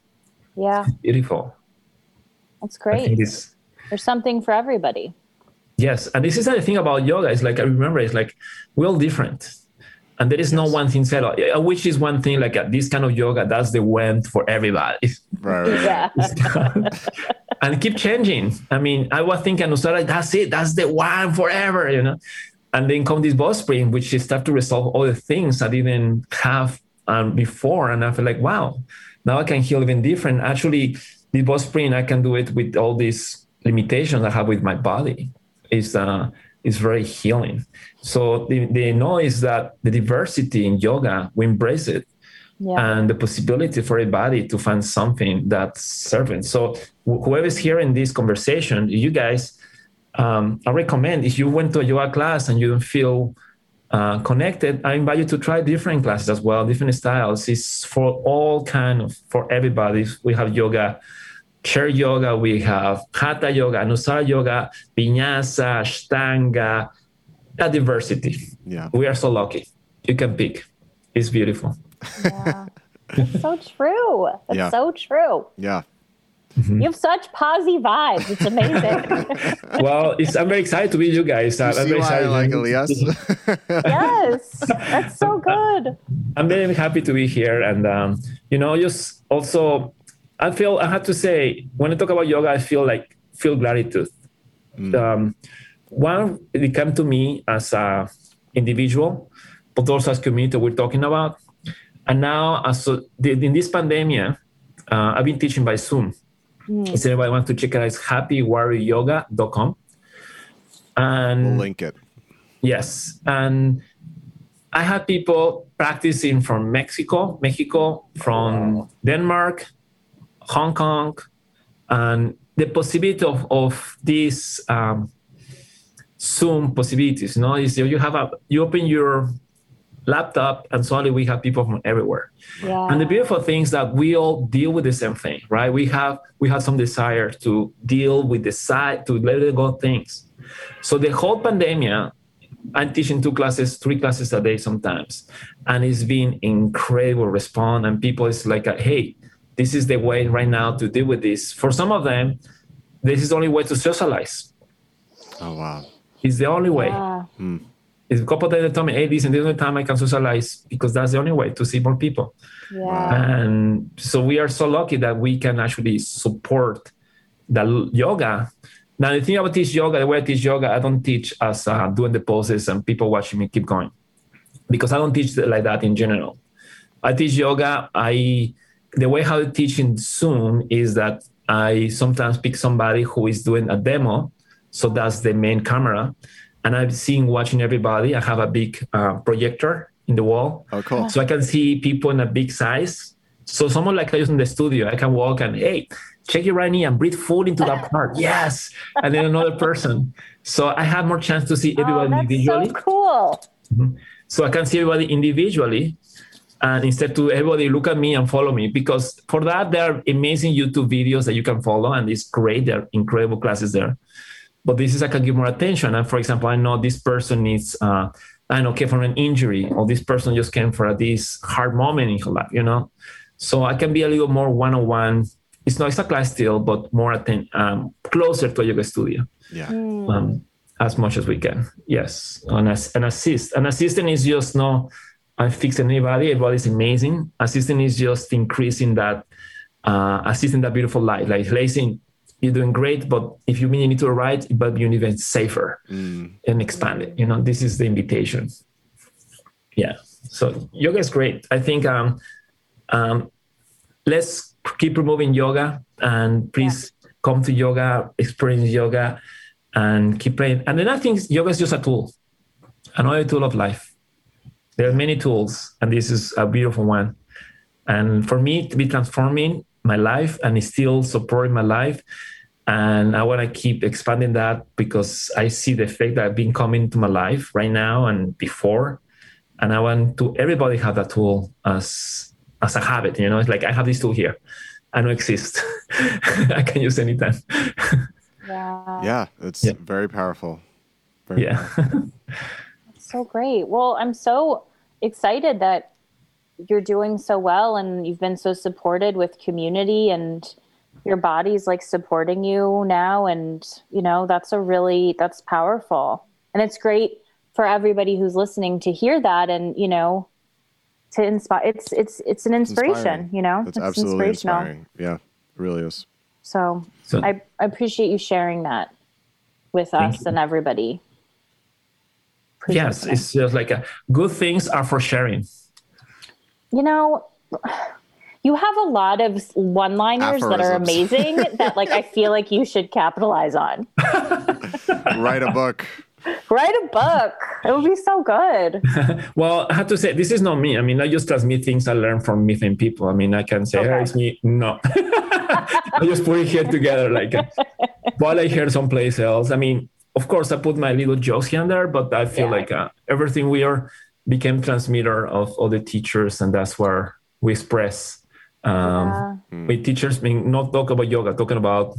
Yeah. It's beautiful. That's great. there's something for everybody. Yes, and this is the thing about yoga. It's like I remember, it's like we're all different, and there is yes. no one thing set up. Which is one thing like uh, this kind of yoga. That's the one for everybody. Right. right. Yeah. and keep changing. I mean, I was thinking, like, that's it. That's the one forever. You know. And then come this Bow Spring, which is start to resolve all the things I didn't have um, before, and I feel like, wow, now I can heal even different. Actually, the Bow Spring, I can do it with all these limitations I have with my body is uh, is very healing. So the, the noise that the diversity in yoga, we embrace it. Yeah. And the possibility for everybody to find something that's serving. So wh- whoever's hearing this conversation, you guys, um, I recommend if you went to a yoga class and you don't feel uh, connected, I invite you to try different classes as well, different styles. It's for all kind of for everybody. We have yoga chair yoga, we have hatha yoga, anusara yoga, vinyasa, ashtanga, a diversity. Yeah. We are so lucky. You can pick. It's beautiful. Yeah. It's so true. It's yeah. so true. Yeah. Mm-hmm. You have such posy vibes. It's amazing. well, it's, I'm very excited to meet you guys. You I'm very excited. I like Elias. yes, that's so good. I'm very happy to be here, and um, you know, just also I feel I have to say when I talk about yoga, I feel like feel gratitude. Mm. Um, one, it came to me as a individual, but also as community we're talking about. And now, as so, in this pandemic, uh, I've been teaching by Zoom. Mm. If anybody wants to check it out, it's happywarrioryoga.com. And we'll link it. Yes. And I had people practicing from Mexico, Mexico, from Denmark, Hong Kong, and the possibility of, of these um, Zoom possibilities. You know, is you have a you open your laptop and suddenly we have people from everywhere. Yeah. And the beautiful thing is that we all deal with the same thing, right? We have we have some desire to deal with the side to let it go things. So the whole pandemic, I'm teaching two classes, three classes a day sometimes, and it's been incredible response. And people is like, hey, this is the way right now to deal with this. For some of them, this is the only way to socialize. Oh wow! It's the only way. Yeah. Hmm. It's a couple of days told me, "Hey, this is the only time I can socialize because that's the only way to see more people." Yeah. And so we are so lucky that we can actually support the yoga. Now the thing about teach yoga, the way I teach yoga, I don't teach as uh, doing the poses and people watching me keep going, because I don't teach like that in general. I teach yoga. I the way how I teach in Zoom is that I sometimes pick somebody who is doing a demo. So that's the main camera. And I'm seeing watching everybody. I have a big uh, projector in the wall. Oh, cool. So I can see people in a big size. So someone like I use in the studio, I can walk and, hey, check your right knee and breathe fully into that part. Yes. And then another person. So I have more chance to see everybody oh, individually. So cool. Mm-hmm. So I can see everybody individually and instead to everybody look at me and follow me because for that there are amazing youtube videos that you can follow and it's great. There are incredible classes there. But this is i can give more attention. And for example i know this person needs uh, i know came from an injury or this person just came for this hard moment in her life you know? So i can be a little more one-on-one. It's not it's a class still but more atten- um, closer to a yoga studio. Yeah. Mm. um, as much as we can. Yes. And as an assist. An assistant is just no I fix anybody. Everybody's amazing. Assisting is just increasing that, uh, assisting that beautiful life. Like lacing, you're doing great, but if you mean you need to write, but you even safer mm. and expand it. You know, this is the invitation. Yeah. So yoga is great. I think um, um, let's keep promoting yoga and please come to yoga, experience yoga, and keep playing. And then I think yoga is just a tool, another tool of life. There are many tools, and this is a beautiful one. And for me to be transforming my life and still supporting my life, and I want to keep expanding that because I see the effect that I've been coming to my life right now and before, and I want to everybody have that tool as as a habit. You know, it's like I have this tool here. I don't exist. I can use anytime. yeah. Yeah, it's yeah. very powerful. Very yeah. Powerful. so great. Well, I'm so excited that you're doing so well and you've been so supported with community and your body's like supporting you now. And you know that's a really that's powerful. And it's great for everybody who's listening to hear that and you know to inspire it's it's it's an inspiration it's you know? It's, it's absolutely inspiring. Yeah it really is. So, so I, I appreciate you sharing that with us and everybody. appreciate yes that. it's just like a, good things are for sharing. You know you have a lot of one liners that are amazing that like i feel like you should capitalize on. Write a book. Write a book. It would be so good. Well i have to say this is not me. I mean i just transmit things i learn from different people. I mean i can say okay. hey it's me. No. I just put it here together like while i hear someplace else. I mean of course i put my little jokes here and there but i feel yeah. like uh, everything we are became transmitter of all the teachers and that's where we express um, yeah. with teachers being not talk about yoga talking about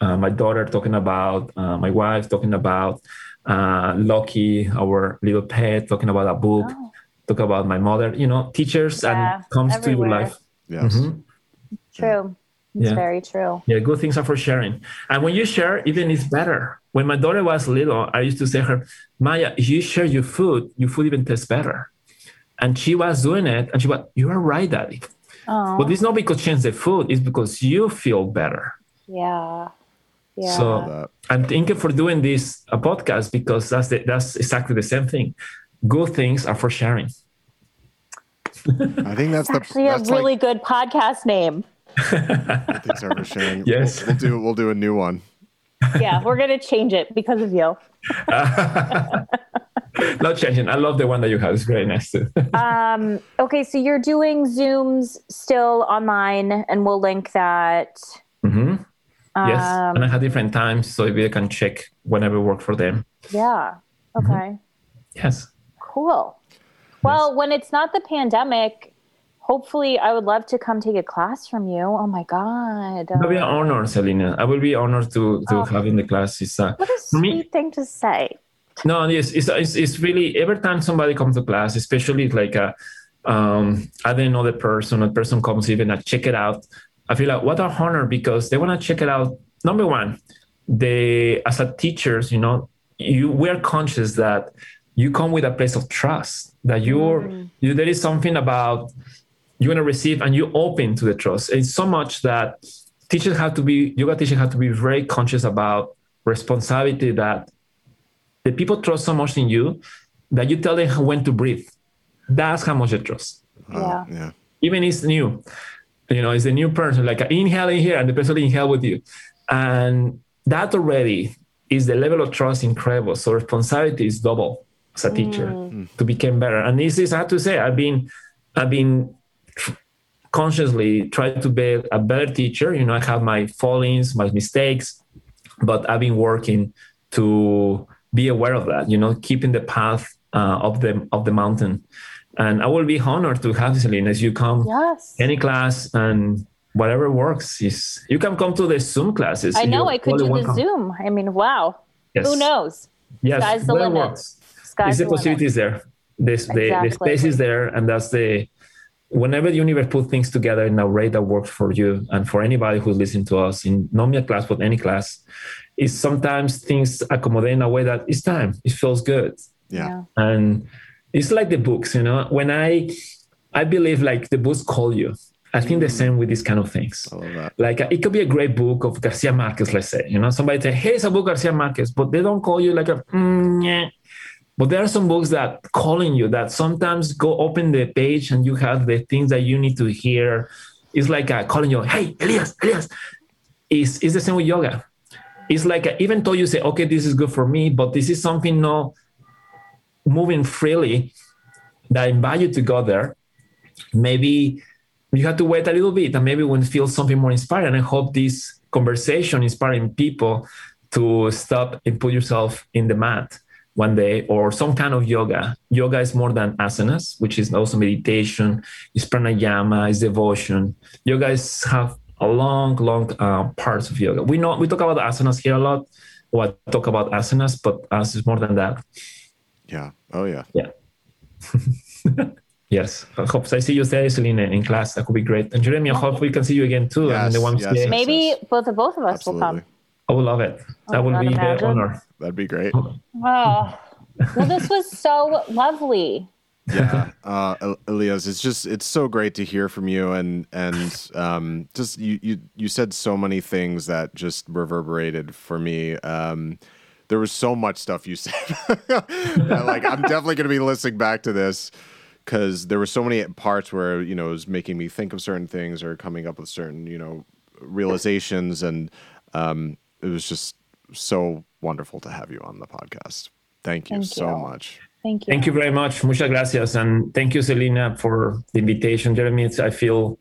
uh, my daughter talking about uh, my wife talking about uh, Loki, our little pet, talking about a book, oh. talk about my mother, you know, teachers yeah, and comes everywhere. to your life. Yes. Mm-hmm. True. It's yeah. very true. Yeah, good things are for sharing. And when you share, even it's better. When my daughter was little, I used to say her, Maya, if you share your food, your food even tastes better. And she was doing it, and she was, You are right, Daddy. Aww. But it's not because she the food, it's because you feel better. Yeah. Yeah. So I'm thinking for doing this a podcast because that's the, that's exactly the same thing. Good things are for sharing. I think that's the, actually that's a really like, good podcast name. Good things are for sharing. Yes, we'll, we'll do we'll do a new one. Yeah, we're gonna change it because of you. Not changing. I love the one that you have. It's very nice too. um, okay, so you're doing Zooms still online, and we'll link that. Mm-hmm. Yes, um, and I have different times, so you can check whenever work for them. Yeah. Okay. Mm-hmm. Yes. Cool. Well, yes. when it's not the pandemic, hopefully, I would love to come take a class from you. Oh my god! It will be an honor, Selena. I will be honored to to oh. have in the class. It's uh, what a sweet me, thing to say. No, yes, it's, it's it's really every time somebody comes to class, especially like a um, I didn't know the person, a person comes even I check it out. I feel like what a honor because they want to check it out. Number one, they as a teachers, you know, you we're conscious that you come with a place of trust that you're mm. you, there is something about you're going to receive and you open to the trust. It's so much that teachers have to be yoga teachers have to be very conscious about responsibility that the people trust so much in you that you tell them when to breathe. That's how much they trust. Yeah. yeah. Even it's new you know, it's a new person, like inhaling here and the person inhale with you. And that already is the level of trust incredible. So responsibility is double as a teacher mm. to become better. And this is, I have to say, I've been, I've been consciously try to be a better teacher. You know, I have my fallings, my mistakes, but I've been working to be aware of that, you know, keeping the path uh, of the, of the mountain. And I will be honored to have Selena, as you come yes. any class and whatever works. Is you can come to the Zoom classes. I know I could do the come. Zoom. I mean, wow. Yes. Who knows? Yes, Sky's the limit. Sky's the, the possibilities there. This, exactly. the, the space is there, and that's the whenever the universe put things together in a way that works for you and for anybody who's listening to us in not only a class but any class, is sometimes things accommodate in a way that it's time. It feels good. Yeah. And it's like the books you know when i i believe like the books call you i think the same with these kind of things like it could be a great book of garcia marquez let's say you know somebody say hey it's a book garcia marquez but they don't call you like a mm, yeah. But there are some books that calling you that sometimes go open the page and you have the things that you need to hear it's like uh, calling you hey elias elias is is the same with yoga. It's like even though you say, okay, this is good for me, but this is something not moving freely that I invite you to go there. Maybe you have to wait a little bit and maybe when feel something more inspiring. And I hope this conversation inspiring people to stop and put yourself in the mat one day or some kind of yoga. Yoga is more than asanas, which is also meditation, is pranayama, is devotion. Yoga is have a long, long uh, parts of yoga. We know we talk about asanas here a lot. Well, talk about asanas, but as is more than that. Yeah. Oh yeah. Yeah. yes. I hope I see you there, Celine, in class. That could be great. And Jeremy, I hope we can see you again too. Yes, in the yes, yes. Maybe yes. both of both of us Absolutely. will come. I would love it. That Oh, would be imagine. the honor. That'd be great. Oh, well, this was so lovely. yeah uh El- elias it's just it's so great to hear from you and and um just you you you said so many things that just reverberated for me um there was so much stuff you said that, like i'm definitely going to be listening back to this because there were so many parts where you know it was making me think of certain things or coming up with certain you know realizations and um it was just so wonderful to have you on the podcast thank you Thank so you. much Thank you. Thank you very much. Muchas gracias. And thank you, Selena, for the invitation. Jeremy, it's, I feel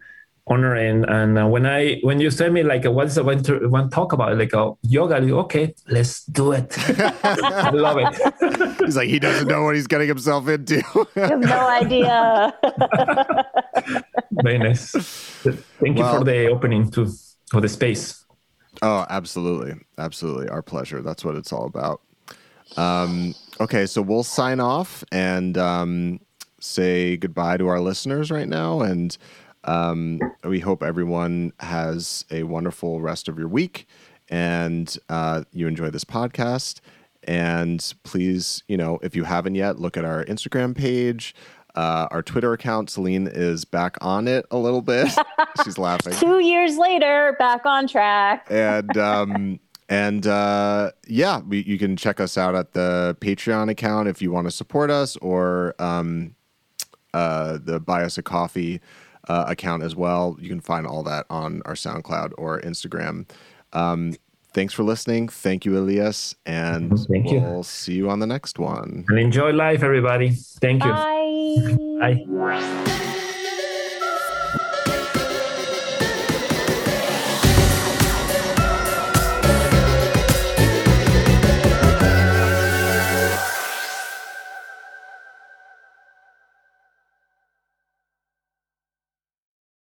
honored. And, and uh, when I when you send me like, what is the one, to, one talk about? Like uh, yoga, I go, okay, let's do it. I love it. he's like he doesn't know what he's getting himself into I have no idea. very nice. Thank you for the opening to for the space. Oh, absolutely. Absolutely. Our pleasure. That's what it's all about. Um, okay, so we'll sign off and um, say goodbye to our listeners right now. And um, we hope everyone has a wonderful rest of your week and uh, you enjoy this podcast. And please, you know, if you haven't yet, look at our Instagram page. Uh, our Twitter account, Celine is back on it a little bit. She's laughing Two years later, back on track. and um and uh yeah we, you can check us out at the patreon account if you want to support us or um uh the buy us a coffee uh, account as well you can find all that on our soundcloud or instagram um thanks for listening thank you elias and Thank we'll see you on the next one And enjoy life, everybody. Thank you. Bye. Bye.